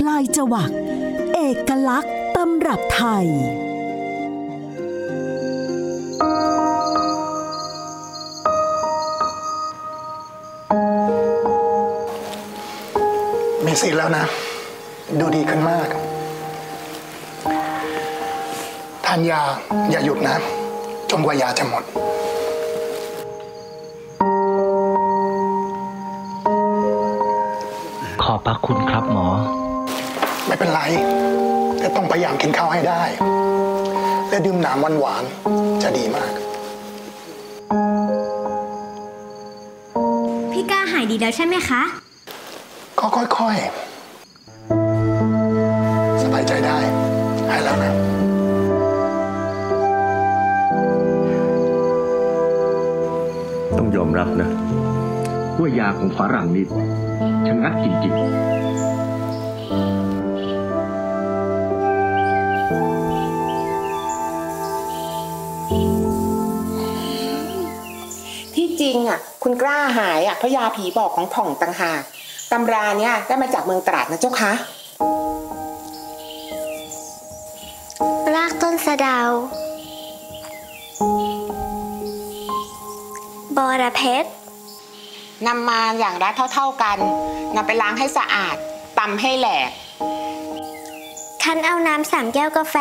ปลายจวัก เอกลักษณ์ตำรับไทย มีสิทธิ์แล้วนะ ดูดีขึ้นมาก ทานยาอย่าหยุดนะ จนกว่ายาจะหมด และดื่มน้ำหวานๆจะดีมาก พี่ก้าหายดีแล้วใช่ไหมคะ ก็ค่อยๆ สบายใจได้ หายแล้วนะต้องยอมรับนะ ว่ายาของฝรั่งนี่ชะงัดจริงๆ คุณกล้าหายอะเพราะยาผีบอกของผ่องต่างหากตำราเนี่ยได้มาจากเมืองตราดนะเจ้าคะรากต้นสะเดาบอระเพ็ดนำมาอย่างละเท่า ๆกันนำไปล้างให้สะอาดตำให้แหลกคั้นเอาน้ำสามแก้วกาแฟ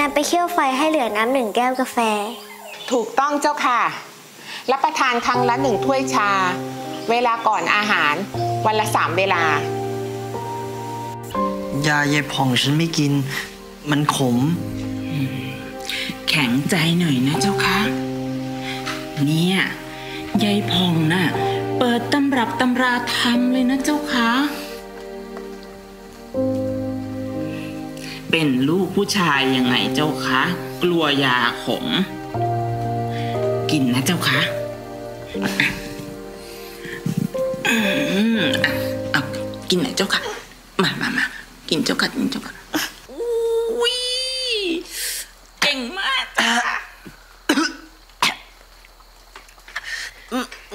นำไปเคี่ยวไฟให้เหลือน้ำหนึ่งแก้วกาแฟ ถูกต้องเจ้าค่ะ รับประทานครั้งละหนึ่งถ้วยชา เวลาก่อนอาหาร วันละสามเวลา ยาเยายผ่องฉันไม่กิน มันขม แข็งใจหน่อยนะเจ้าคะเนี่ยยายพองน่ะ เปิดตำรับตำราทำเลยนะเจ้าคะเป็นลูกผู้ชายยังไงเจ้าคะ กลัวยาขม กินนะเจ้าคะ อืมอะเอากินหน่อยเจ้าค่ะ มามามากินเจ้าค่ะกินเจ้าค่ะอุ้ยเก่งมากจ้ะ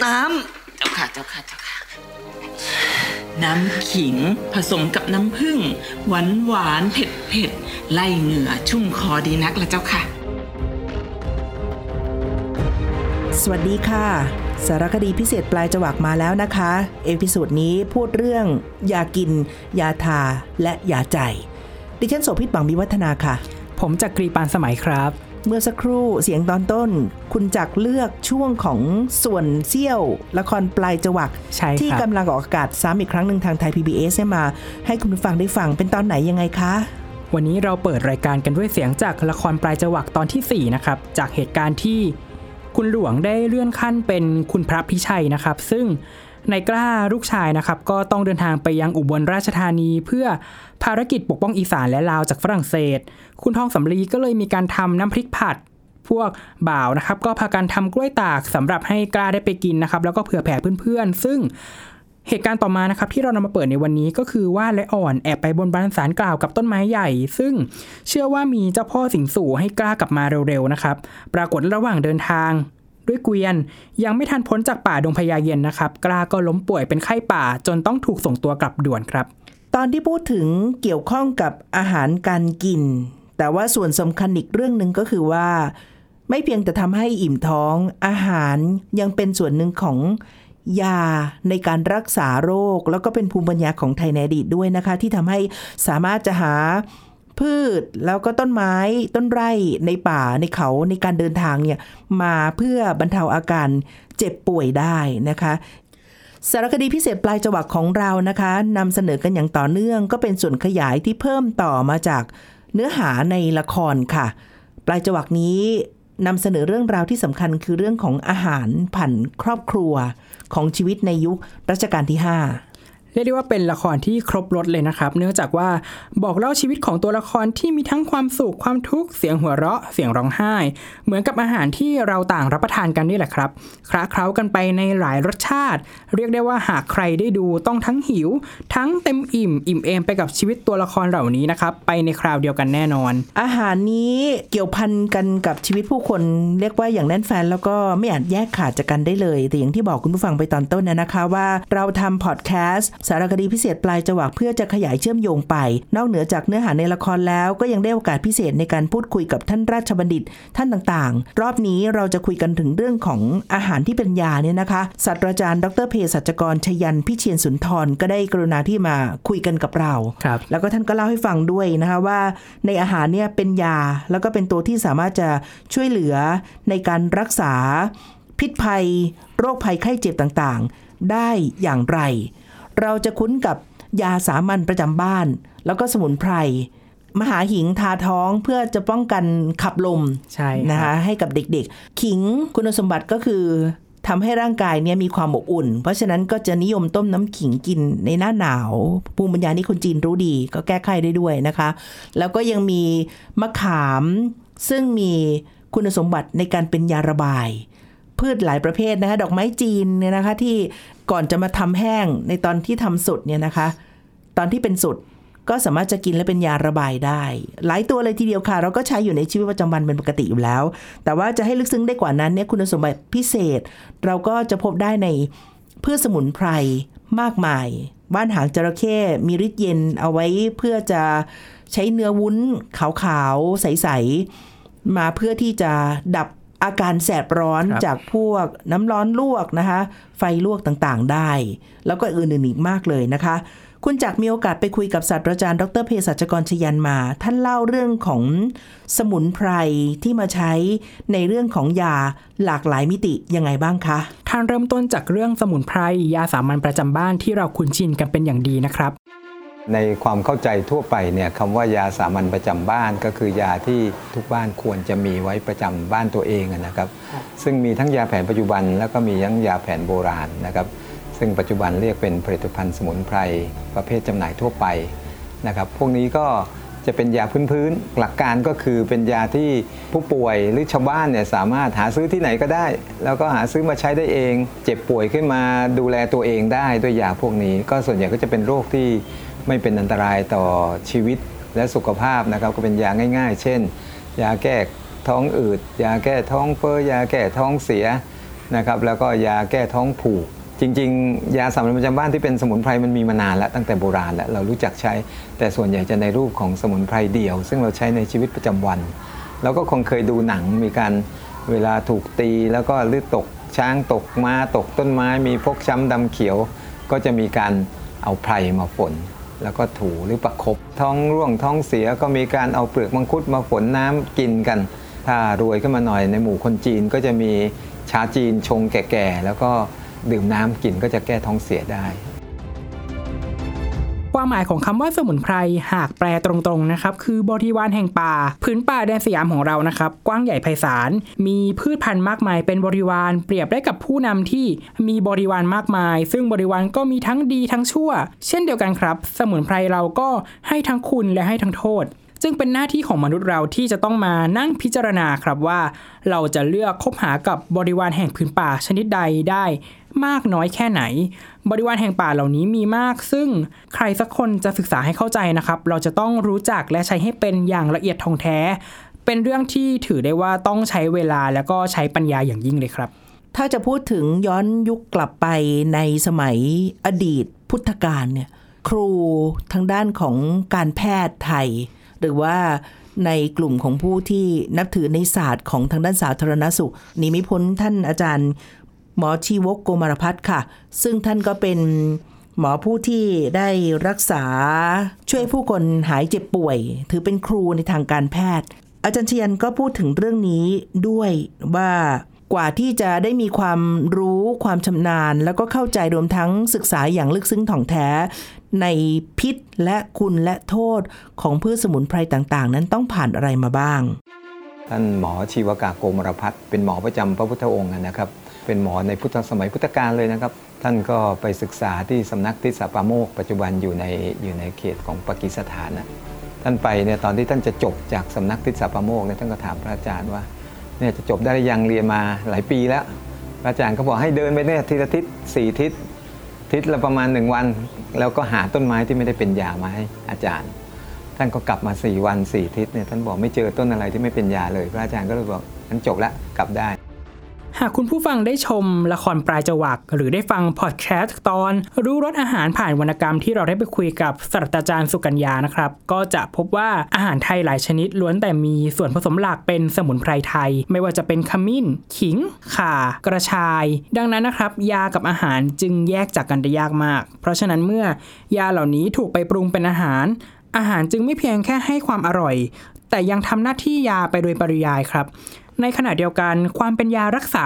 น้เจ้าค่ะเจ้าค่ะเจ้าค่ะ น้ำขิงผสมกับน้ำผึ้งหวานหวานเผ็ดเผ็ดไล่เหงื่อชุ่มคอดีนักละเจ้าค่ะ สวัสดีค่ะ สารคดีพิเศษปลายจวักมาแล้วนะคะ episode นี้พูดเรื่องยากิน ยาทา และยาใจ ดิฉันโสภิต หวังวิวัฒนาค่ะ ผมจักรีปานสมัยครับ เมื่อสักครู่เสียงตอนต้น คุณจักรเลือกช่วงของส่วนเซี่ยว ละครปลายจวักใช่ครับที่กำลังออกอากาศซ้ำอีกครั้งหนึ่งทางไทย PBS เนี่ยมา ให้คุณผู้ฟังได้ฟังเป็นตอนไหนยังไงคะวันนี้เราเปิดรายการกันด้วยเสียงจากละครปลายจวักตอนทีสี่4 นะครับ จากเหตุการณ์ที่ คุณหลวงได้เลื่อนขั้นเป็นคุณพระพิชัยนะครับ ซึ่งในกล้าลูกชายนะครับ ก็ต้องเดินทางไปยังอุบลราชธานีเพื่อภารกิจปกป้องอีสานและลาวจากฝรั่งเศส คุณทองสำลีก็เลยมีการทำน้ำพริกผัดพวกบ่าวนะครับ ก็พากันทำกล้วยตากสำหรับให้กล้าได้ไปกินนะครับ แล้วก็เผื่อแผ่เพื่อนๆ ซึ่ง เหตุการณ์ต่อมานะครับที่เรานำมาเปิดในวันนี้ก็คือว่าและอ่อนแอบไปบนบานสารกล่าวกับต้นไม้ใหญ่ ซึ่งเชื่อว่ามีเจ้าพ่อสิงสู่ให้กล้ากลับมาเร็วๆนะครับ ปรากฏระหว่างเดินทาง ด้วยเกวียนยังไม่ทันพ้นจากป่าดงพญาเย็นนะครับ กล้าก็ล้มป่วยเป็นไข้ป่าจนต้องถูกส่งตัวกลับด่วนครับ ตอนที่พูดถึงเกี่ยวข้องกับอาหารการกิน แต่ว่าส่วนสำคัญอีกเรื่องหนึ่งก็คือว่า ไม่เพียงแต่ทำให้อิ่มท้องอาหารยังเป็นส่วนหนึ่งของ ยาในการรักษาโรค แล้วก็เป็นภูมิปัญญาของไทยในอดีตด้วยนะคะ ที่ทำให้สามารถจะหาพืชแล้วก็ต้นไม้ต้นไร่ในป่าในเขาในการเดินทางเนี่ยมาเพื่อบรรเทาอาการเจ็บป่วยได้นะคะสารคดีพิเศษปลายจวักของเรานะคะนำเสนอกันอย่างต่อเนื่อง ก็เป็นส่วนขยายที่เพิ่มต่อมาจากเนื้อหาในละครค่ะ ปลายจวักนี้นำเสนอเรื่องราวที่สำคัญคือเรื่องของอาหารผ่านครอบครัว ของชีวิตในยุครัชกาลที่ 5 เรียกได้ว่าเป็นละครที่ครบรถเลยนะครับ เนื่องจากว่าบอกเล่าชีวิตของตัวละครที่มีทั้งความสุขความทุกข์เสียงหัวเราะเสียงร้องไห้ เหมือนกับอาหารที่เราต่างรับประทานกันนี่แหละครับคละเคล้ากันไปในหลายรสชาติ เรียกได้ว่าหากใครได้ดูต้องทั้งหิว ทั้งเต็มอิ่ม อิ่มเอมไปกับชีวิตตัวละครเหล่านี้นะครับไปในคราวเดียวกันแน่นอน อาหารนี้เกี่ยวพันกันกับชีวิตผู้คนเรียกว่าอย่างแน่นแฟนแล้วก็ไม่อาจแยกขาดจากกันได้เลยแต่อย่างที่บอกคุณผู้ฟังไปตอนต้นนะนะคะว่าเราทำพอดแคสต์สารคดีพิเศษปลายจวักเพื่อจะขยายเชื่อมโยงไป นอกเหนือจากเนื้อหาในละครแล้วก็ยังได้โอกาสพิเศษในการพูดคุยกับท่านราชบัณฑิตท่านต่างๆ รอบนี้เราจะคุยกันถึงเรื่องของอาหารที่เป็นยาเนี่ยนะคะศาสตราจารย์ ดรเภสัชกรชยันพิเชียนสุนทรก็ได้กรุณาที่มาคุยกันกับเราครับแล้วก็ท่านก็เล่าให้ฟังด้วยนะคะว่า ในอาหารเนี่ยเป็นยาแล้วก็เป็นตัวที่สามารถจะช่วยเหลือในการรักษาพิษภัย โรคภัยไข้เจ็บต่างๆ ได้อย่างไร เราจะคุ้นกับยาสามัญประจำบ้าน แล้วก็สมุนไพร มหาหิงทาท้องเพื่อจะป้องกันขับลมใช่ครับนะคะให้กับเด็กๆ ขิงคุณสมบัติก็คือทำให้ร่างกายเนี่ยมีความอบอุ่น เพราะฉะนั้นก็จะนิยมต้มน้ำขิงกินในหน้าหนาว ภูมิปัญญานี่คนจีนรู้ดี ก็แก้ไขได้ด้วยนะคะ แล้วก็ยังมีมะขามซึ่งมีคุณสมบัติในการเป็นยาระบาย พืชหลายประเภทนะคะ ดอกไม้จีนเนี่ยนะคะที่ ก่อนจะมาทำแห้งในตอนที่ทำสุดเนี่ยนะคะ ตอนที่เป็นสุดก็สามารถจะกินและเป็นยาระบายได้ หลายตัวเลยทีเดียวค่ะ เราก็ใช้อยู่ในชีวิตประจำวันเป็นปกติอยู่แล้ว แต่ว่าจะให้ลึกซึ้งได้กว่านั้นเนี่ยคุณสมบัติพิเศษ เราก็จะพบได้ในพืชสมุนไพรมากมาย บ้านหางจระเข้มีฤทธิ์เย็นเอาไว้เพื่อจะใช้เนื้อวุ้นขาวๆ ใส ๆ มาเพื่อที่จะดับ อาการแสบร้อนครับจากพวกน้ำร้อนลวกนะคะ ไฟลวกต่างๆได้ แล้วก็อื่นๆอีกมากเลยนะคะ คุณจักรมีโอกาสไปคุยกับศาสตราจารย์ ดรเภสัชกรชยันมา ท่านเล่าเรื่องของสมุนไพรที่มาใช้ในเรื่องของยาหลากหลายมิติยังไงบ้างคะท่านเริ่มต้นจากเรื่องสมุนไพรยาสามัญประจำบ้านที่เราคุ้นชินกันเป็นอย่างดีนะครับ ในความเข้าใจทั่วไปเนี่ยคำว่ายาสามัญประจำบ้านก็คือยาที่ทุกบ้านควรจะมีไว้ประจำบ้านตัวเองอะนะครับ ซึ่งมีทั้งยาแผนปัจจุบัน แล้วก็มีทั้งยาแผนโบราณนะครับซึ่งปัจจุบันเรียกเป็นผลิตภัณฑ์สมุนไพรประเภทจำหน่ายทั่วไปนะครับพวกนี้ก็จะเป็นยาพื้นๆหลักการก็คือเป็นยาที่ผู้ป่วยหรือชาวบ้านเนี่ยสามารถหาซื้อที่ไหนก็ได้ แล้วก็หาซื้อมาใช้ได้เอง เจ็บป่วยขึ้นมาดูแลตัวเองได้ด้วยยาพวกนี้ ก็ส่วนใหญ่ก็จะเป็นโรคที่ ไม่เป็นอันตรายต่อชีวิตและสุขภาพนะครับ ก็เป็นยาง่าย ๆ เช่น ยาแก้ท้องอืด ยาแก้ท้องเฟ้อยาแก้ท้องเสียนะครับ แล้วก็ยาแก้ท้องผูก จริง ๆ ยาสามัญประจำบ้านที่เป็นสมุนไพรมันมีมานานแล้วตั้งแต่โบราณแล้วเรารู้จักใช้ แต่ส่วนใหญ่จะในรูปของสมุนไพรเดี่ยว ซึ่งเราใช้ในชีวิตประจำวันเราก็คงเคยดูหนังมีการเวลาถูกตีแล้วก็ลืดตกช้างตกม้าตกต้นไม้มีพกช้ำดำเขียว ก็จะมีการเอาไพรมาฝน แล้วก็ถูหรือประคบท้องร่วงท้องเสียก็มีการเอาเปลือกมังคุดมาฝนน้ำกินกัน ถ้ารวยขึ้นมาหน่อยในหมู่คนจีนก็จะมีชาจีนชงแก่ๆแล้วก็ดื่มน้ำกินก็จะแก้ท้องเสียได้ ความหมายของคำว่าสมุนไพรหากแปลตรงๆนะครับคือบริวารแห่งป่า พื้นป่าแดนสยามของเรานะครับ กว้างใหญ่ไพศาลมีพืชพันธุ์มากมายเป็นบริวารเปรียบได้กับผู้นำที่มีบริวารมากมาย ซึ่งบริวารก็มีทั้งดีทั้งชั่ว เช่นเดียวกันครับ สมุนไพรเราก็ให้ทั้งคุณและให้ทั้งโทษจึงเป็นหน้าที่ของมนุษย์เราที่จะต้องมานั่งพิจารณาครับว่า เราจะเลือกคบหากับบริวารแห่งพื้นป่าชนิดใดได้มากน้อยแค่ไหน บริวารแห่งป่าเหล่านี้มีมาก ซึ่งใครสักคนจะศึกษาให้เข้าใจนะครับ เราจะต้องรู้จักและใช้ให้เป็นอย่างละเอียดทองแท้ เป็นเรื่องที่ถือได้ว่าต้องใช้เวลาแล้วก็ใช้ปัญญาอย่างยิ่งเลยครับ ถ้าจะพูดถึงย้อนยุคกลับไปในสมัยอดีตพุทธกาลเนี่ยครูทางด้านของการแพทย์ไทย หรือว่าในกลุ่มของผู้ที่นับถือในศาสตร์ของทางด้านสาธารณสุขนีไม่พ้นท่านอาจารย์ หมอชีวกโกมารพัฒน์ค่ะ ซึ่งท่านก็เป็นหมอผู้ที่ได้รักษาช่วยผู้คนหายเจ็บป่วย ถือเป็นครูในทางการแพทย์ อาจารย์ชยันก็พูดถึงเรื่องนี้ด้วยว่ากว่าที่จะได้มีความรู้ความชำนาญ แล้วก็เข้าใจรวมทั้งศึกษาอย่างลึกซึ้งถ่องแท้ ในพิษและคุณและโทษของพืชสมุนไพรต่างๆ นั้นต้องผ่านอะไรมาบ้าง ท่านหมอชีวกาโกมารพัฒน์เป็นหมอประจำพระพุทธองค์นะครับ เป็นหมอในพุทธสมัยพุทธกาลเลยนะครับ ท่านก็ไปศึกษาที่สำนักทิศปาโมก ปัจจุบันอยู่ในอยู่ในเขตของปากีสถานนะท่านไปเนี่ยตอนที่ท่านจะจบจากสำนักทิศปาโมกเนี่ยท่านก็ถามพระอาจารย์ว่าเนี่ยจะจบได้ยังเรียนมาหลายปีแล้ว พระอาจารย์ก็บอกให้เดินไปเนี่ยทีละทิศสี่ทิศทิศละประมาณหนึ่งวัน แล้วก็หาต้นไม้ที่ไม่ได้เป็นยามาให้อาจารย์ ท่านก็กลับมา4วัน4ทิศเนี่ยท่านบอกไม่เจอต้นอะไรที่ไม่เป็นยาเลย พระอาจารย์ก็เลยบอกงั้นจบละกลับได้ หากคุณผู้ฟังได้ชมละครปลายจวักหรือได้ฟังพอดแคสต์ตอน รู้รสอาหารผ่านวรรณกรรมที่เราได้ไปคุยกับศาสตราจารย์สุกัญญานะครับ ก็จะพบว่าอาหารไทยหลายชนิดล้วนแต่มีส่วนผสมหลักเป็นสมุนไพรไทย ไม่ว่าจะเป็นขมิ้น ขิง ข่า กระชาย ดังนั้นนะครับ ยากับอาหารจึงแยกจากกันได้ยากมาก เพราะฉะนั้นเมื่อยาเหล่านี้ถูกไปปรุงเป็นอาหาร อาหารจึงไม่เพียงแค่ให้ความอร่อย แต่ยังทำหน้าที่ยาไปโดยปริยายครับ ในขณะเดียวกันความเป็นยารักษา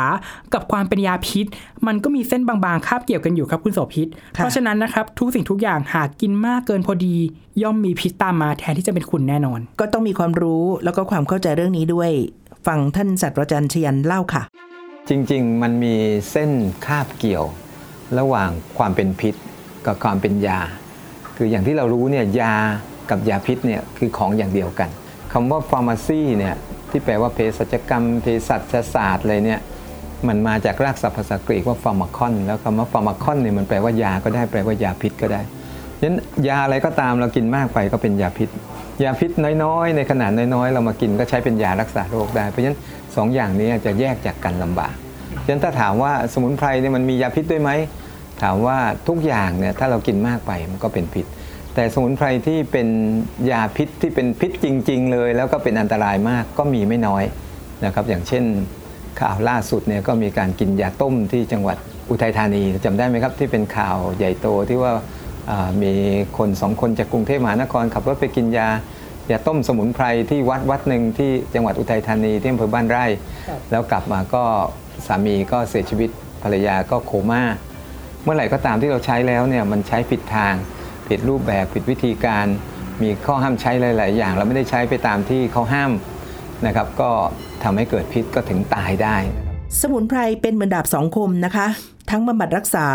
กับความเป็นยาพิษ มันก็มีเส้นบางๆคาบเกี่ยวกันอยู่ครับคุณโสภิตเพราะฉะนั้นนะครับทุกสิ่งทุกอย่างหากกินมากเกินพอดี ย่อมมีพิษตามมาแทนที่จะเป็นคุณแน่นอน ก็ต้องมีความรู้แล้วก็ความเข้าใจเรื่องนี้ด้วยฟังท่านศาสตราจารย์ชยันเล่าค่ะ จริงๆ มันมีเส้นคาบเกี่ยว ระหว่างความเป็นพิษ กับความเป็นยา คืออย่างที่เรารู้เนี่ยยากับยาพิษเนี่ยคือของอย่างเดียวกันคำว่าฟาร์มาซีเนี่ย ที่แปลว่าเภสัชกรรมเภสัชศาสตร์เลยเนี่ยมันมาจากรากศัพท์ภาษากรีกว่าฟาร์มาคอน แล้วคำว่าฟาร์มาคอนเนี่ยมันแปลว่ายาก็ได้แปลว่ายาพิษก็ได้ฉะนั้นยาอะไรก็ตามเรากินมากไปก็เป็นยาพิษ ยาพิษน้อยๆ ในขนาดน้อยๆ เรามากินก็ใช้เป็นยารักษาโรคได้ เพราะฉะนั้นสองอย่างนี้จะแยกจากกันลำบากฉะนั้นถ้าถามว่าสมุนไพรเนี่ยมันมียาพิษด้วยไหมถามว่าทุกอย่างเนี่ยถ้าเรากินมากไปมันก็เป็นพิษ แต่สมุนไพรที่เป็นยาพิษที่เป็นพิษจริง ๆ เลย แล้วก็เป็นอันตรายมากก็มีไม่น้อยนะครับ อย่างเช่นข่าวล่าสุดเนี่ยก็มีการกินยาต้มที่จังหวัดอุทัยธานีจำได้ไหมครับที่เป็นข่าวใหญ่โตที่ว่ามีคนสองคนจากกรุงเทพมหานครขับรถไปกินยายาต้มสมุนไพรที่วัดวัดหนึ่งที่จังหวัดอุทัยธานีที่อำเภอบ้านไร่ แล้วกลับมาก็สามีก็เสียชีวิตภรรยาก็โคม่า เมื่อไหร่ก็ตามที่เราใช้แล้วเนี่ยมันใช้ผิดทาง ผิดรูปแบบผิดวิธีการ มีข้อห้ามใช้หลาย ๆ อย่าง เราไม่ได้ใช้ไปตามที่เขาห้ามนะครับ ก็ทำให้เกิดพิษก็ถึงตายได้ สมุนไพรเป็นเหมือนดาบสองคมนะคะ ทั้งบำบัดรักษา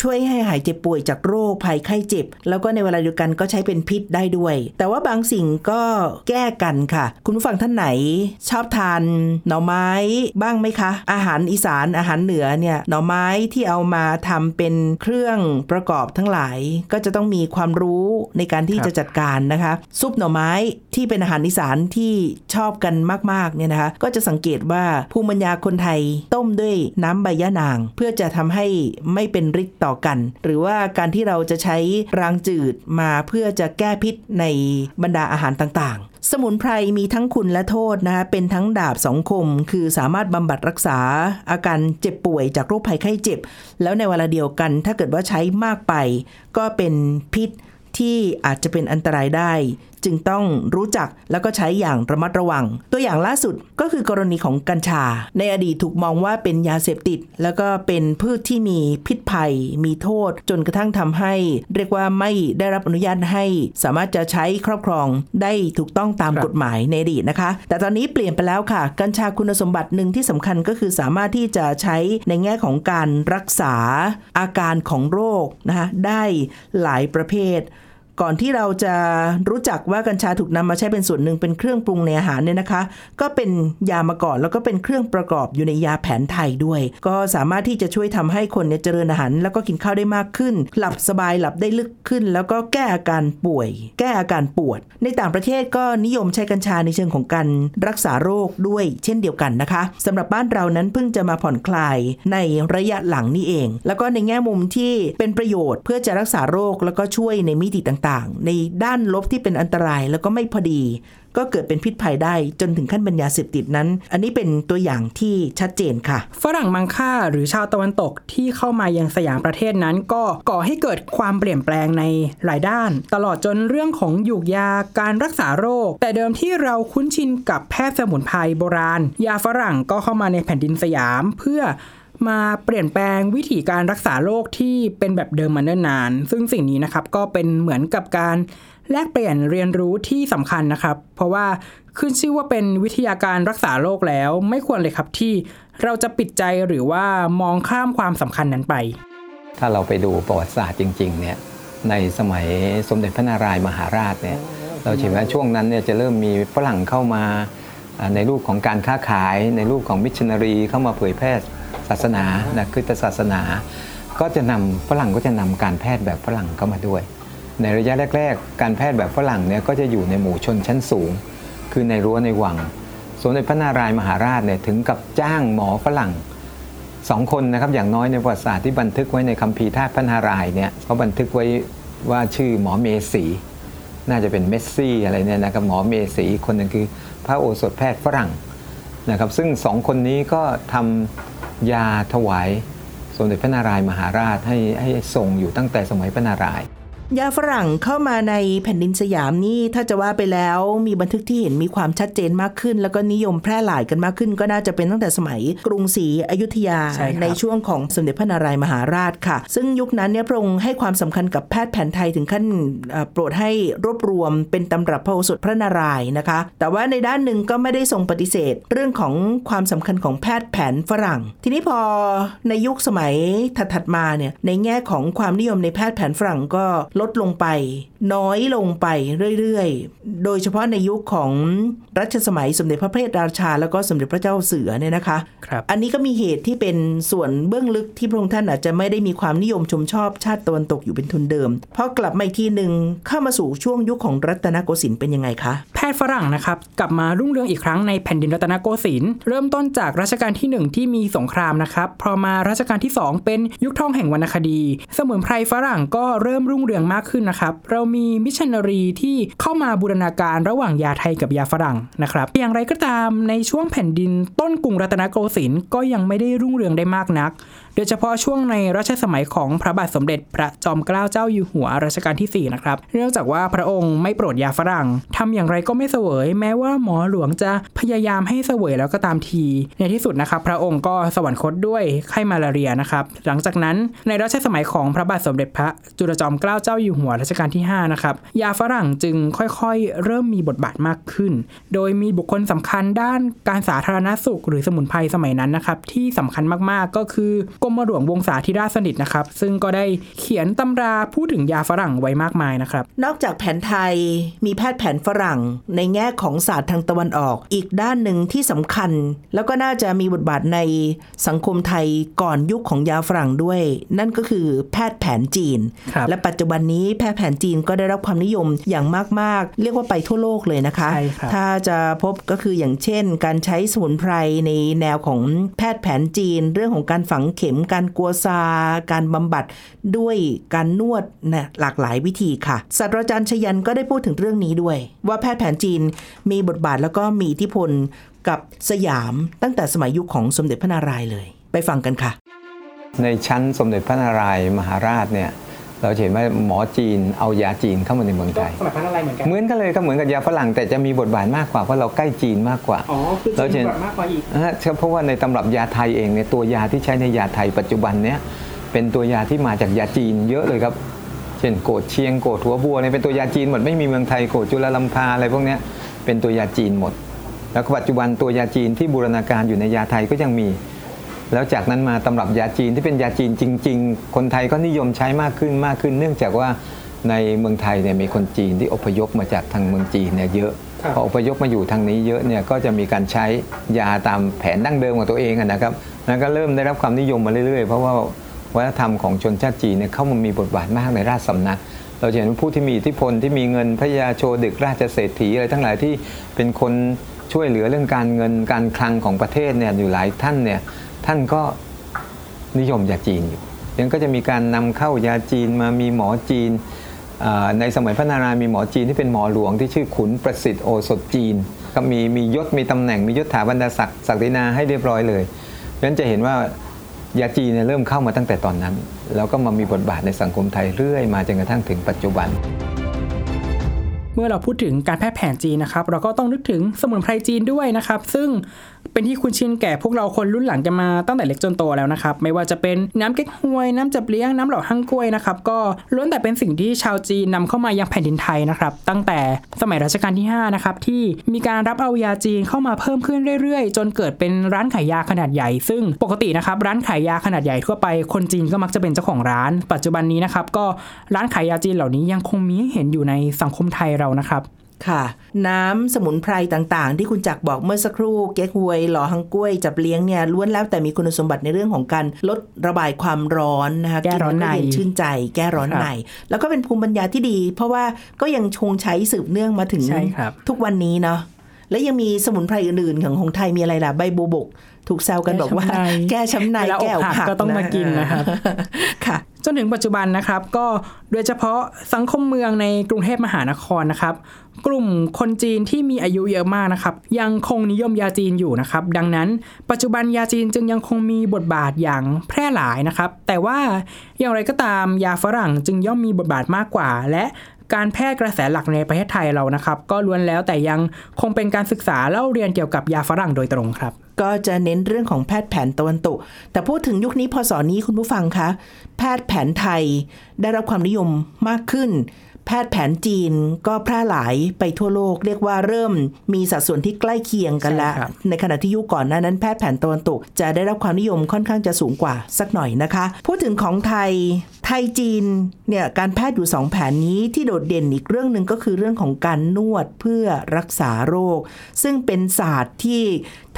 ช่วยให้หายเจ็บป่วยจากโรคภัยไข้เจ็บ แล้วก็ในเวลาเดียวกันก็ใช้เป็นพิษได้ด้วย แต่ว่าบางสิ่งก็แก้กันค่ะ คุณผู้ฟังท่านไหน ชอบทานหน่อไม้บ้างไหมคะ อาหารอีสานอาหารเหนือเนี่ยหน่อไม้ที่เอามาทำเป็นเครื่องประกอบทั้งหลาย ก็จะต้องมีความรู้ในการที่จะจัดการนะคะ ซุปหน่อไม้ที่เป็นอาหารอีสานที่ชอบกันมากๆเนี่ยนะคะ ก็จะสังเกตว่าภูมิปัญญาคนไทยต้มด้วยน้ำใบยะนาง เพื่อจะทำให้ไม่เป็นฤทธิ์ต่อกัน หรือว่าการที่เราจะใช้รางจืดมาเพื่อจะแก้พิษในบรรดาอาหารต่างๆ สมุนไพรมีทั้งคุณและโทษนะคะเป็นทั้งดาบสองคม คือสามารถบำบัดรักษาอาการเจ็บป่วยจากโรคภัยไข้เจ็บ แล้วในเวลาเดียวกัน ถ้าเกิดว่าใช้มากไป ก็เป็นพิษที่อาจจะเป็นอันตรายได้ จึงต้องรู้จักแล้วก็ใช้อย่างระมัดระวัง ตัวอย่างล่าสุดก็คือกรณีของกัญชา ในอดีตถูกมองว่าเป็นยาเสพติด แล้วก็เป็นพืชที่มีพิษภัย มีโทษ จนกระทั่งทำให้ เรียกว่าไม่ได้รับอนุญาตให้ สามารถจะใช้ครอบครองได้ถูกต้องตามกฎหมายในอดีตนะคะ แต่ตอนนี้เปลี่ยนไปแล้วค่ะ กัญชาคุณสมบัติหนึ่งที่สำคัญก็คือสามารถที่จะใช้ในแง่ของการรักษาอาการของโรคนะคะได้หลายประเภท ก่อนที่เราจะรู้จักว่ากัญชาถูกนำมาใช้เป็นส่วนหนึ่งเป็นเครื่องปรุงในอาหารเนี่ยนะคะ ก็เป็นยามาก่อนแล้วก็เป็นเครื่องประกอบอยู่ในยาแผนไทยด้วย ก็สามารถที่จะช่วยทำให้คนเนี่ยเจริญอาหาร แล้วก็กินข้าวได้มากขึ้น หลับสบายหลับได้ลึกขึ้น แล้วก็แก้อาการป่วย แก้อาการปวด ในต่างประเทศก็นิยมใช้กัญชาในเชิงของการรักษาโรคด้วย เช่นเดียวกันนะคะสำหรับบ้านเรานั้นเพิ่งจะมาผ่อนคลายในระยะหลังนี่เอง แล้วก็ในแง่มุมที่เป็นประโยชน์เพื่อจะรักษาโรคแล้วก็ช่วยในมิติต่างๆ ในด้านลบที่เป็นอันตรายแล้วก็ไม่พอดี ก็เกิดเป็นพิษภัยได้จนถึงขั้นเป็นยาเสพติดนั้น อันนี้เป็นตัวอย่างที่ชัดเจนค่ะ ฝรั่งมังค่าหรือชาวตะวันตกที่เข้ามายังสยามประเทศนั้น ก็ก่อให้เกิดความเปลี่ยนแปลงในหลายด้าน ตลอดจนเรื่องของยูกยาการรักษาโรค แต่เดิมที่เราคุ้นชินกับแพทย์สมุนไพรโบราณ ยาฝรั่งก็เข้ามาในแผ่นดินสยามเพื่อ มาเปลี่ยนแปลงวิธีการรักษาโรคที่เป็นแบบเดิมมาเนิ่นนาน ซึ่งสิ่งนี้นะครับก็เป็นเหมือนกับการแลกเปลี่ยนเรียนรู้ที่สำคัญนะครับ เพราะว่าขึ้นชื่อว่าเป็นวิทยาการรักษาโรคแล้ว ไม่ควรเลยครับที่เราจะปิดใจหรือว่ามองข้ามความสำคัญนั้นไป ถ้าเราไปดูประวัติศาสตร์จริงๆเนี่ยในสมัยสมเด็จพระนารายมหาราชเนี่ยเราเห็นว่าช่วงนั้นเนี่ยจะเริ่มมีฝรั่งเข้ามาในรูปของการค้าขาย ในรูปของมิชชันนารีเข้ามาเผยแพร่ ศาสนานะคริสตศาสนา ก็จะนำฝรั่งก็จะนำการแพทย์แบบฝรั่งเข้ามาด้วย ในระยะแรก ๆ การแพทย์แบบฝรั่งเนี่ยก็จะอยู่ในหมู่ชนชั้นสูง คือในรั้วในวังสมเด็จพระนารายมหาราชเนี่ยถึงกับจ้างหมอฝรั่งสองคนนะครับอย่างน้อยในประวัติศาสตร์ที่บันทึกไว้ในคัมภีร์ธาตุพระนารายเนี่ยเขาบันทึกไว้ว่าชื่อหมอเมสีน่าจะเป็นเมสซี่อะไรเนี่ยนะครับหมอเมสีคนหนึ่งคือพระโอสถแพทย์ฝรั่งนะครับซึ่งสองคนนี้ก็ทำ ยาถวายสมเด็จพระนารายมหาราชให้ให้ส่งอยู่ตั้งแต่สมัยพระนาราย ยาฝรั่งเข้ามาในแผ่นดินสยามนี่ถ้าจะว่าไปแล้วมีบันทึกที่เห็นมีความชัดเจนมากขึ้น แล้วก็นิยมแพร่หลายกันมากขึ้น ก็น่าจะเป็นตั้งแต่สมัยกรุงศรีอยุธยาใช่ครับช่วงของสมเด็จพระนารายณ์มหาราชค่ะ ซึ่งยุคนั้นเนี่ยพระองค์ให้ความสำคัญกับแพทย์แผนไทยถึงขั้นเอ่อโปรดให้รวบรวมเป็นตำรับพระโอสถพระนารายณ์นะคะ แต่ว่าในด้านหนึ่งก็ไม่ได้ทรงปฏิเสธ เรื่องของความสำคัญของแพทย์แผนฝรั่ง ทีนี้พอในยุคสมัยถัดๆมาเนี่ยในแง่ของความนิยมในแพทย์แผนฝรั่งก็ลดลงไป น้อยลงไปเรื่อยๆ โดยเฉพาะในยุคของรัชสมัยสมเด็จพระเพทราชา แล้วก็สมเด็จพระเจ้าเสือเนี่ยนะคะครับอันนี้ก็มีเหตุที่เป็นส่วนเบื้องลึกที่พระองค์ท่านอาจจะไม่ได้มีความนิยมชมชอบชาติตะวันตกอยู่เป็นทุนเดิมพอกลับมาอีกทีหนึ่งเข้ามาสู่ช่วงยุคของรัตนโกสินทร์เป็นยังไงคะแพทย์ฝรั่งนะครับกลับมารุ่งเรืองอีกครั้งในแผ่นดินรัตนโกสินทร์เริ่มต้นจากรัชกาลที่หนึ่งที่มีสงครามนะครับพอมารัชกาลที่สองเป็นยุคทองแห่งวรรณคดี สมุนไพรฝรั่งก็เริ่มรุ่งเรืองมากขึ้นนะครับ เรามีมิชชันนารีที่เข้ามาบูรณาการระหว่างยาไทยกับยาฝรั่งนะครับ อย่างไรก็ตามในช่วงแผ่นดินต้นกรุงรัตนโกสินทร์ก็ยังไม่ได้รุ่งเรืองได้มากนักโดยเฉพาะช่วงในรัชสมัยของพระบาทสมเด็จพระจอมเกล้าเจ้าอยู่หัวรัชกาลที่ 4 นะครับ เนื่องจากว่าพระองค์ไม่โปรดยาฝรั่งทำอย่างไรก็ไม่เสวย แม้ว่าหมอหลวงจะพยายามให้เสวยแล้วก็ตามที ในที่สุดนะครับ พระองค์ก็สวรรคตด้วยไข้มาลาเรียนะครับ หลังจากนั้นในรัชสมัยของพระบาทสมเด็จพระจุลจอมเกล้าเจ้าอยู่หัวรัชกาลที่ 5 นะครับ ยาฝรั่งจึงค่อยๆ เริ่มมีบทบาทมากขึ้น โดยมีบุคคลสำคัญด้านการสาธารณสุข หรือสมุนไพรสมัยนั้นนะครับที่สำคัญมากๆก็คือกรมหลวงวงศาธิราชสนิทนะครับ ซึ่งก็ได้เขียนตำราพูดถึงยาฝรั่งไว้มากมายนะครับ นอกจากแผนไทยมีแพทย์แผนฝรั่ง ในแง่ของศาสตร์ทางตะวันออก อีกด้านหนึ่งที่สำคัญ แล้วก็น่าจะมีบทบาทในสังคมไทยก่อนยุคของยาฝรั่งด้วย นั่นก็คือแพทย์แผนจีนครับและปัจจุบันนี้แพทย์แผนจีนก็ได้รับความนิยมอย่างมาก ๆ เรียกว่าไปทั่วโลกเลยนะคะใช่ครับถ้าจะพบก็คืออย่างเช่น การใช้สมุนไพรในแนวของแพทย์แผนจีน เรื่องของการฝังเข็มการกัวซา การบำบัดด้วยการนวดนะหลากหลายวิธีค่ะศาสตราจารย์ชยันก็ได้พูดถึงเรื่องนี้ด้วย ว่าแพทย์แผนจีนมีบทบาทแล้วก็มีอิทธิพลกับสยามตั้งแต่สมัยยุคของสมเด็จพระนารายณ์เลย ไปฟังกันค่ะ ในชั้นสมเด็จพระนารายณ์มหาราชเนี่ย เราจะเห็นว่าหมอจีนเอายาจีนเข้ามาในเมืองไทยสมัยพระนารายณ์เหมือนกันเหมือนกันเลยก็เหมือนกับยาฝรั่งแต่จะมีบทบาทมากกว่าเพราะเราใกล้จีนมากกว่าอ๋อคือเราจะจะมีบทบาทมากกว่าอีกนะฮะเพราะว่าในตำรับยาไทยเองเนี่ยตัวยาที่ใช้ในยาไทยปัจจุบันเนี่ยเป็นตัวยาที่มาจากยาจีนเยอะเลยครับ เช่นโกดเชียงโกดหัวบัวเนี่ยเป็นตัวยาจีนหมดไม่มีเมืองไทยโกดจุลลัมพาอะไรพวกเนี้ยเป็นตัวยาจีนหมด แล้วก็ปัจจุบันตัวยาจีนที่บูรณาการอยู่ในยาไทยก็ยังมี แล้วจากนั้นมาตำรับยาจีนที่เป็นยาจีนจริง ๆ คนไทยก็นิยมใช้มากขึ้นมากขึ้น เนื่องจากว่าในเมืองไทยเนี่ยมีคนจีนที่อพยพมาจากทางเมืองจีนเนี่ยเยอะครับพออพยพมาอยู่ทางนี้เยอะเนี่ยก็จะมีการใช้ยาตามแผนดั้งเดิมของตัวเองอะนะครับแล้วก็เริ่มได้รับความนิยมมาเรื่อยๆ เพราะว่าวัฒนธรรมของชนชาติจีนเนี่ยเข้ามามีบทบาทมากในราชสำนัก เราจะเห็นว่าผู้ที่มีอิทธิพลที่มีเงินพระยาโชดึกราชเศรษฐีอะไรทั้งหลายที่เป็นคนช่วยเหลือเรื่องการเงินการคลังของประเทศเนี่ยอยู่หลายท่านเนี่ย ท่านก็นิยมยาจีนอยู่ยังก็จะมีการนำเข้ายาจีนมามีหมอจีน ในสมัยพระนารายณ์มีหมอจีนที่เป็นหมอหลวงที่ชื่อขุนประสิทธิ์โอสถจีน ก็มีมียศมีตำแหน่งมียศถาบรรดาศักดิ์ศักดินาให้เรียบร้อยเลยเพราะฉะนั้นจะเห็นว่ายาจีนเริ่มเข้ามาตั้งแต่ตอนนั้น แล้วก็มามีบทบาทในสังคมไทยเรื่อยมาจนกระทั่งถึงปัจจุบัน เมื่อเราพูดถึงการแพทย์แผนจีนนะครับ เราก็ต้องนึกถึงสมุนไพรจีนด้วยนะครับ ซึ่ง เป็นที่คุ้นชินแก่พวกเราคนรุ่นหลังกันมาตั้งแต่เล็กจนโตแล้วนะครับ ไม่ว่าจะเป็นน้ำเก๊กฮวย น้ำจับเลี้ยง น้ำเหล่าฮั่งกล้วยนะครับ ก็ล้วนแต่เป็นสิ่งที่ชาวจีนนำเข้ามายังแผ่นดินไทยนะครับ ตั้งแต่สมัยรัชกาลที่5นะครับที่มีการรับเอายาจีนเข้ามาเพิ่มขึ้นเรื่อยๆ จนเกิดเป็นร้านขายยาขนาดใหญ่ ซึ่งปกตินะครับร้านขายยาขนาดใหญ่ทั่วไปคนจีนก็มักจะเป็นเจ้าของร้าน ปัจจุบันนี้นะครับก็ร้านขายยาจีนเหล่านี้ยังคงมีให้เห็นอยู่ในสังคมไทยเรานะครับ ค่ะ น้ำสมุนไพรต่างๆ ที่คุณจักรบอกเมื่อสักครู่ เก๊กฮวย หล่อฮังกล้วย จับเลี้ยงเนี่ยล้วนแล้วแต่มีคุณสมบัติในเรื่องของการลดระบายความร้อนนะคะแก้ร้อนในล้วก็เย็ชื่นใจ แก้ร้อนครับใน แล้วก็เป็นภูมิปัญญาที่ดี เพราะว่าก็ยังคงใช้สืบเนื่องมาถึงใช่ครับทุกวันนี้เนาะและยังมีสมุนไพรอื่นๆของของไทยมีอะไรล่ะใบบัวบก ถูกแซวกันบอกว่า แก้ช้ำในเวลาอกแก้วหักหักก็ต้องมากินนะครับค่ะ จนถึงปัจจุบันนะครับก็โดยเฉพาะสังคมเมืองในกรุงเทพมหานครนะครับ กลุ่มคนจีนที่มีอายุเยอะมากนะครับ ยังคงนิยมยาจีนอยู่นะครับ ดังนั้น ปัจจุบันยาจีนจึงยังคงมีบทบาทอย่างแพร่หลายนะครับ แต่ว่าอย่างไรก็ตามยาฝรั่งจึงย่อมมีบทบาทมากกว่า และ การแพร่กระแสหลักในประเทศไทยเรานะครับ ก็ล้วนแล้วแต่ยังคงเป็นการศึกษาเล่าเรียนเกี่ยวกับยาฝรั่งโดยตรงครับ ก็จะเน้นเรื่องของแพทย์แผนตะวันตก แต่พูดถึงยุคนี้พศนี้คุณผู้ฟังคะ แพทย์แผนไทยได้รับความนิยมมากขึ้น แพทย์แผนจีนก็แพร่หลายไปทั่วโลก เรียกว่าเริ่มมีสัดส่วนที่ใกล้เคียงกันแล้วใช่ครับในขณะที่ยุคก่อนหน้านั้นแพทย์แผนตะวันตกจะได้รับความนิยมค่อนข้างจะสูงกว่าสักหน่อยนะคะ พูดถึงของไทยไทยจีนเนี่ยการแพทย์อยู่สองแผนนี้ที่โดดเด่นอีกเรื่องหนึ่งก็คือเรื่องของการนวดเพื่อรักษาโรค ซึ่งเป็นศาสตร์ที่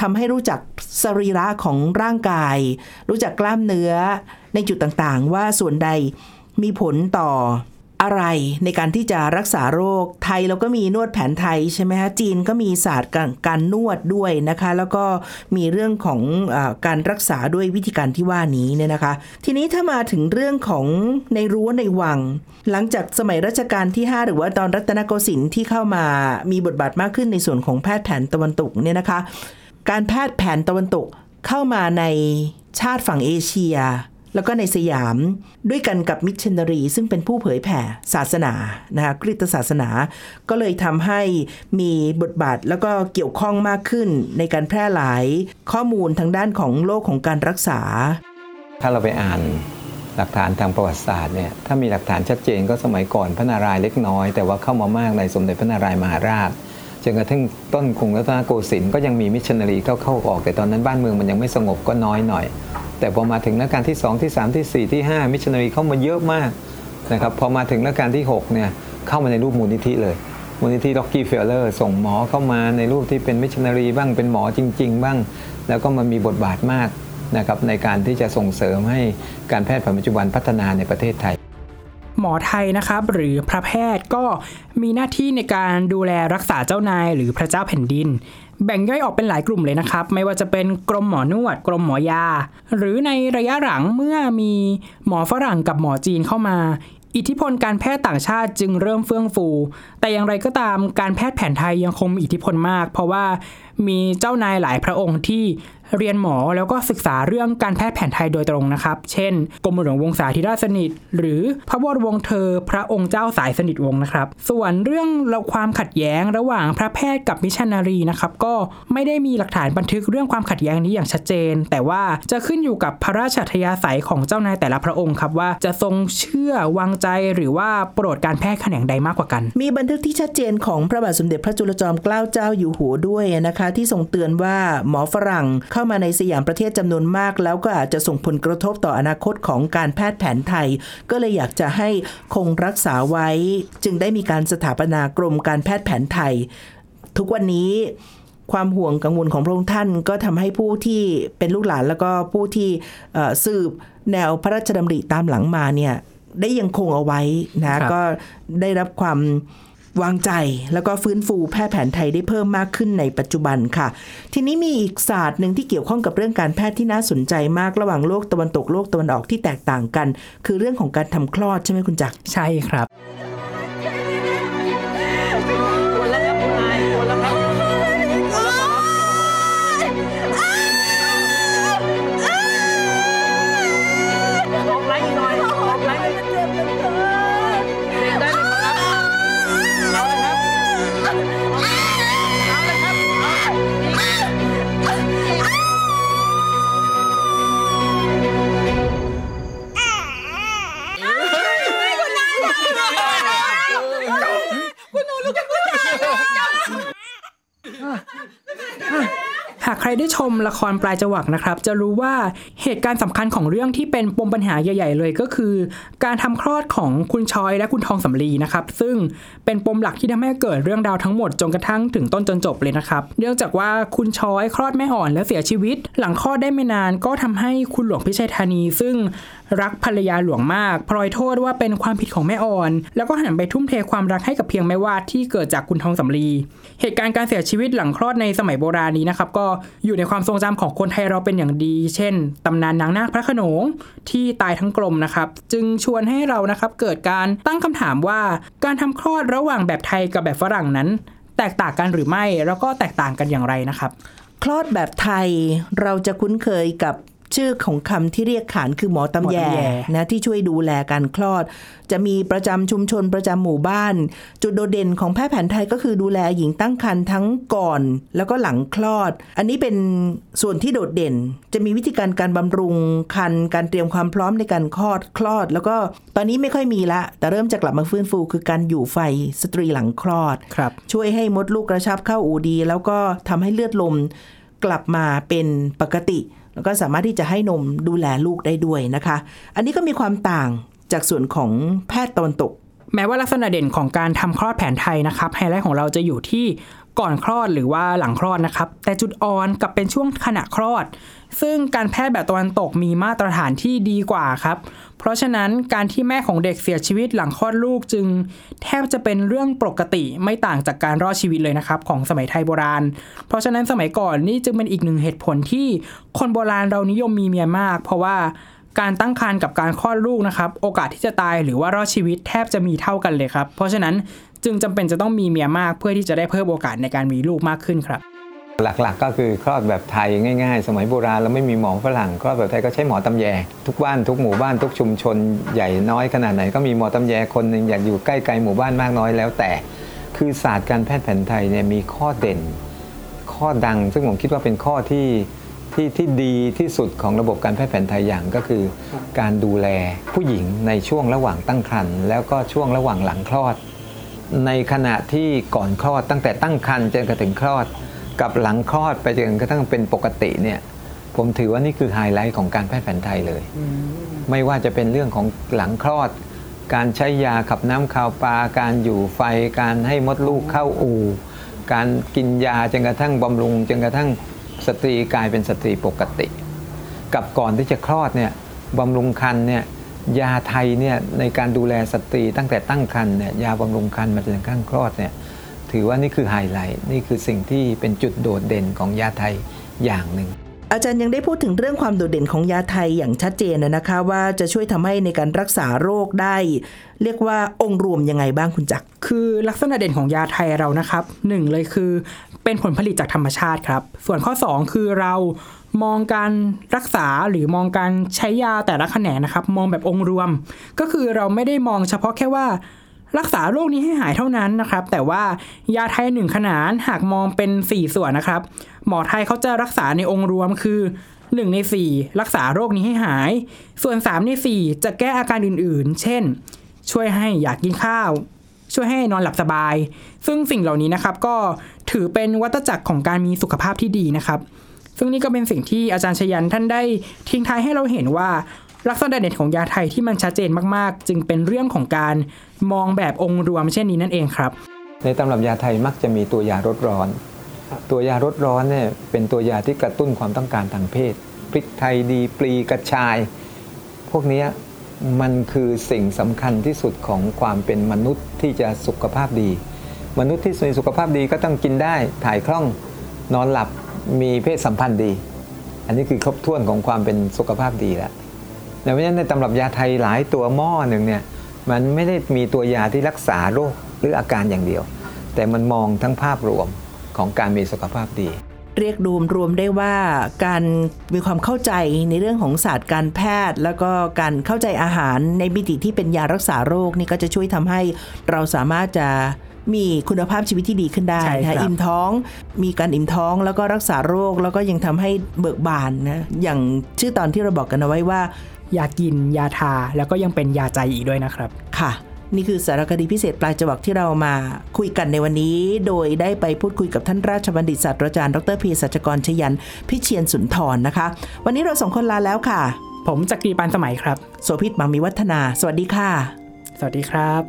ทำให้รู้จักสรีระของร่างกาย รู้จักกล้ามเนื้อในจุดต่างๆ ว่าส่วนใดมีผลต่อ อะไรในการที่จะรักษาโรคไทยเราก็มีนวดแผนไทยใช่ไหมคะจีนก็มีศาสตร์การนวดด้วยนะคะ แล้วก็มีเรื่องของอการรักษาด้วยวิธีการที่ว่านี้เนี่ยนะคะ ทีนี้ถ้ามาถึงเรื่องของในรั้วในวัง หลังจากสมัยรัชกาลที่ 5 หรือว่าตอนรัตนโกสินทร์ที่เข้ามามีบทบาทมากขึ้นในส่วนของแพทย์แผนตะวันตกเนี่ยนะคะ การแพทย์แผนตะวันตกเข้ามาในชาติฝั่งเอเชีย แล้วก็ในสยามด้วยกันกับมิชชันนารี ซึ่งเป็นผู้เผยแผ่ศาสนานะคะคริสตศาสนา ก็เลยทำให้มีบทบาทแล้วก็เกี่ยวข้องมากขึ้นในการแพร่หลายข้อมูลทางด้านของโลกของการรักษา ถ้าเราไปอ่านหลักฐานทางประวัติศาสตร์เนี่ยถ้ามีหลักฐานชัดเจนก็สมัยก่อนพระนารายณ์เล็กน้อย แต่ว่าเข้ามามากในสมเด็จพระนารายณ์มหาราชจนกระทั่งต้นกรุงรัตนโกสินทร์ก็ยังมีมิชชันนารีเข้าเข้าออก แต่ตอนนั้นบ้านเมืองมันยังไม่สงบก็น้อยหน่อย แต่พอมาถึงรัชกาลที่ 2 ที่ 3 ที่ 4 ที่ 5 มิชชันนารีเข้ามาเยอะมากนะครับพอมาถึงรัชกาลที่6เนี่ยเข้ามาในรูปมูลนิธิเลย มูลนิธิร็อกกี้เฟลเลอร์ส่งหมอเข้ามาในรูปที่เป็นมิชชันนารีบ้างเป็นหมอจริง ๆ บ้าง แล้วก็มันมีบทบาทมากนะครับในการที่จะส่งเสริมให้การแพทย์แผนปัจจุบันพัฒนาในประเทศไทยหมอไทยนะครับหรือพระแพทย์ก็มีหน้าที่ในการดูแลรักษาเจ้านายหรือพระเจ้าแผ่นดิน แบ่งย่อยออกเป็นหลายกลุ่มเลยนะครับ ไม่ว่าจะเป็นกรมหมอนวด กรมหมอยา หรือในระยะหลังเมื่อมีหมอฝรั่งกับหมอจีนเข้ามา อิทธิพลการแพทย์ต่างชาติจึงเริ่มเฟื่องฟู แต่อย่างไรก็ตามการแพทย์แผนไทยยังคงมีอิทธิพลมาก เพราะว่ามีเจ้านายหลายพระองค์ที่เรียนหมอแล้วก็ศึกษาเรื่องการแพทย์แผนไทยโดยตรงนะครับ เช่น กรมหลวงวงศาธิราชสนิท หรือพระวรวงศ์เธอ พระองค์เจ้าสายสนิทวงศ์นะครับ ส่วนเรื่องความขัดแย้งระหว่างพระแพทย์กับมิชชันนารีนะครับ ก็ไม่ได้มีหลักฐานบันทึกเรื่องความขัดแย้งนี้อย่างชัดเจน แต่ว่าจะขึ้นอยู่กับพระราชอัธยาศัยของเจ้านายแต่ละพระองค์ครับว่าจะทรงเชื่อวางใจหรือว่าโปรดการแพทย์แขนงใดมากกว่ากัน มีบันทึกที่ชัดเจนของพระบาทสมเด็จพระจุลจอมเกล้าเจ้าอยู่หัวด้วยนะคะที่ทรงเตือนว่าหมอฝรั่งเข้ามาในสยามประเทศจำนวนมาก แล้วก็อาจจะส่งผลกระทบต่ออนาคตของการแพทย์แผนไทย ก็เลยอยากจะให้คงรักษาไว้ จึงได้มีการสถาปนากรมการแพทย์แผนไทย ทุกวันนี้ความห่วงกังวลของพระองค์ท่านก็ทำให้ผู้ที่เป็นลูกหลานแล้วก็ผู้ที่เอ่อสืบแนวพระราชดำริตามหลังมาเนี่ยได้ยังคงเอาไว้นะก็ได้รับความ วางใจแล้วก็ฟื้นฟูแพทย์แผนไทยได้เพิ่มมากขึ้นในปัจจุบันค่ะ ทีนี้มีอีกศาสตร์หนึ่งที่เกี่ยวข้องกับเรื่องการแพทย์ที่น่าสนใจมากระหว่างโลกตะวันตกโลกตะวันออกที่แตกต่างกัน คือเรื่องของการทำคลอดใช่ไหมคุณจักรใช่ครับ มละครปลายจวักนะครับ จะรู้ว่าเหตุการณ์สำคัญของเรื่องที่เป็นปมปัญหาใหญ่ ๆ เลยก็คือ การทำคลอดของคุณชอยและคุณทองสำลีนะครับ ซึ่งเป็นปมหลักที่ทำให้เกิดเรื่องราวทั้งหมดจนกระทั่งถึงต้นจนจบเลยนะครับเนื่องจากว่าคุณชอยคลอดแม่อ่อนและเสียชีวิต หลังคลอดได้ไม่นานก็ทำให้คุณหลวงพิชัยธานี ซึ่ง รักภรรยาหลวงมากพลอยโทษว่าเป็นความผิดของแม่อ่อน แล้วก็หันไปทุ่มเทความรักให้กับเพียงแม่วาดที่เกิดจากคุณทองสำลี เหตุการณ์การเสียชีวิตหลังคลอดในสมัยโบราณนี้นะครับก็อยู่ในความทรงจำของคนไทยเราเป็นอย่างดี เช่นตำนานนางนาคพระขนงที่ตายทั้งกลมนะครับ จึงชวนให้เรานะครับเกิดการตั้งคำถามว่าการทำคลอดระหว่างแบบไทยกับแบบฝรั่งนั้น แตกต่างกันหรือไม่แล้วก็แตกต่างกันอย่างไรนะครับคลอดแบบไทยเราจะคุ้นเคยกับ ชื่อของคำที่เรียกขานคือหมอตำแยหมอตำแยนะที่ช่วยดูแลการคลอด จะมีประจำชุมชนประจำหมู่บ้าน จุดโดดเด่นของแพทย์แผนไทยก็คือดูแลหญิงตั้งครรภ์ทั้งก่อน แล้วก็หลังคลอด อันนี้เป็นส่วนที่โดดเด่น จะมีวิธีการการบำรุงคันการเตรียมความพร้อมในการคลอดคลอด แล้วก็ตอนนี้ไม่ค่อยมีละ แต่เริ่มจะกลับมาฟื้นฟูคือการอยู่ไฟสตรีหลังคลอดครับช่วยให้มดลูกกระชับเข้าอูดี แล้วก็ทำให้เลือดลมกลับมาเป็นปกติ แล้วก็สามารถที่จะให้นมดูแลลูกได้ด้วยนะคะ อันนี้ก็มีความต่างจากส่วนของแพทย์ตะวันตก แม้ว่าลักษณะเด่นของการทำคลอดแผนไทยนะครับไฮไลท์ของเราจะอยู่ที่ ก่อนคลอดหรือว่าหลังคลอดนะครับ แต่จุดอ่อนกับเป็นช่วงขณะคลอด ซึ่งการแพทย์แบบตะวันตกมีมาตรฐานที่ดีกว่าครับ เพราะฉะนั้นการที่แม่ของเด็กเสียชีวิตหลังคลอดลูกจึง แทบจะเป็นเรื่องปกติไม่ต่างจากการรอดชีวิตเลยนะครับ ของสมัยไทยโบราณ เพราะฉะนั้นสมัยก่อนนี่จึงเป็นอีกหนึ่งเหตุผลที่คนโบราณเรานิยมมีเมียมาก เพราะว่าการตั้งครรภ์กับการคลอดลูกนะครับ โอกาสที่จะตายหรือว่ารอดชีวิตแทบจะมีเท่ากันเลยครับ เพราะฉะนั้น จึงจำเป็นจะต้องมีเมียมากเพื่อที่จะได้เพิ่มโอกาสในการมีลูกมากขึ้นครับ หลักๆ ก็คือคลอดแบบไทยง่าย ๆ สมัยโบราณเราไม่มีหมอฝรั่งคลอดแบบไทยก็ใช้หมอตำแย ทุกบ้านทุกหมู่บ้านทุกชุมชนใหญ่น้อยขนาดไหนก็มีหมอตำแยคนหนึ่งอยากอยู่ใกล้ๆหมู่บ้านมากน้อยแล้วแต่ คือศาสตร์การแพทย์แผนไทยเนี่ยมีข้อเด่น ข้อดัง ซึ่งผมคิดว่าเป็นข้อที่ที่ที่ดีที่สุดของระบบการแพทย์แผนไทยอย่างก็คือ การดูแลผู้หญิงในช่วงระหว่างตั้งครรภ์แล้วก็ช่วงระหว่างหลังคลอด ในขณะที่ก่อนคลอดตั้งแต่ตั้งครรภ์จนกระทั่งคลอด กับหลังคลอดไปจนกระทั่งเป็นปกติเนี่ยผมถือว่านี่คือไฮไลท์ของการแพทย์แผนไทยเลย ไม่ว่าจะเป็นเรื่องของหลังคลอด การใช้ยาขับน้ำคาวปลาการอยู่ไฟการให้มดลูกเข้าอู่การกินยาจนกระทั่งบำรุงจนกระทั่งสตรีกลายเป็นสตรีปกติ กับก่อนที่จะคลอดเนี่ยบำรุงครรภ์เนี่ย ยาไทยเนี่ยในการดูแลสตรีตั้งแต่ตั้งครรภ์เนี่ยยาบำรุงครรภ์มาจนกระทั่งคลอดเนี่ยถือว่านี่คือไฮไลท์นี่คือสิ่งที่เป็นจุดโดดเด่นของยาไทยอย่างหนึ่งอาจารย์ยังได้พูดถึงเรื่องความโดดเด่นของยาไทยอย่างชัดเจนนะนะคะว่าจะช่วยทำให้ในการรักษาโรคได้ เรียกว่าองค์รวมยังไงบ้างคุณจักรคือลักษณะเด่นของยาไทยเรานะครับหนึ่งเลยคือเป็นผลผลิตจากธรรมชาติครับ ส่วนข้อ 2 คือเรา มองการรักษาหรือมองการใช้ยาแต่ละแขนงนะครับ มองแบบองค์รวม ก็คือเราไม่ได้มองเฉพาะแค่ว่ารักษาโรคนี้ให้หายเท่านั้นนะครับ แต่ว่ายาไทยหนึ่งขนานหากมองเป็น 4 ส่วนนะครับ หมอไทยเขาจะรักษาในองค์รวมคือ 1 ใน 4 รักษาโรคนี้ให้หาย ส่วน 3 ใน 4 จะแก้อาการอื่นๆ เช่น ช่วยให้อยากกินข้าว ช่วยให้นอนหลับสบาย ซึ่งสิ่งเหล่านี้นะครับก็ถือเป็นวัตจักรของการมีสุขภาพที่ดีนะครับ ซึ่งนี่ก็เป็นสิ่งที่อาจารย์ชยันท่านได้ทิ้งท้ายให้เราเห็นว่าลักษณะเด่นของยาไทยที่มันชัดเจนมากๆ จึงเป็นเรื่องของการมองแบบองค์รวมเช่นนี้นั่นเองครับ ในตำรับยาไทยมักจะมีตัวยาลดร้อน ตัวยาลดร้อนเนี่ยเป็นตัวยาที่กระตุ้นความต้องการทางเพศพริกไทยดีปลีกระชาย พวกนี้มันคือสิ่งสำคัญที่สุดของความเป็นมนุษย์ที่จะสุขภาพดี มนุษย์ที่มีสุขภาพดีก็ต้องกินได้ถ่ายคล่องนอนหลับ มีเพศสัมพันธ์ดี อันนี้คือครบถ้วนของความเป็นสุขภาพดีแล้วดังนั้นในตำรับยาไทยหลายตัวหม้อหนึ่งเนี่ยมันไม่ได้มีตัวยาที่รักษาโรคหรืออาการอย่างเดียว แต่มันมองทั้งภาพรวมของการมีสุขภาพดี เรียกรวมรวมได้ว่าการมีความเข้าใจในเรื่องของศาสตร์การแพทย์ แล้วก็การเข้าใจอาหารในมิติที่เป็นยารักษาโรคนี่ก็จะช่วยทำให้เราสามารถจะ มีคุณภาพชีวิตที่ดีขึ้นได้ใช่ครับนะอิ่มท้อง มีการอิ่มท้องแล้วก็รักษาโรคแล้วก็ยังทำให้เบิกบานนะอย่างชื่อตอนที่เราบอกกันเอาไว้ว่า ยากินยาทาแล้วก็ยังเป็นยาใจอีกด้วยนะครับค่ะนี่คือสารคดีพิเศษปลายจวักที่เรามาคุยกันในวันนี้ โดยได้ไปพูดคุยกับท่านราชบัณฑิตศาสตราจารย์ดรพีสัจกรชยัน พิเชียนสุนทรนะคะ วันนี้เราสองคนลาแล้วค่ะ ผมจักรีปานสมัยครับ โสภิตมังมีวัฒนา สวัสดีค่ะ สวัสดีครับ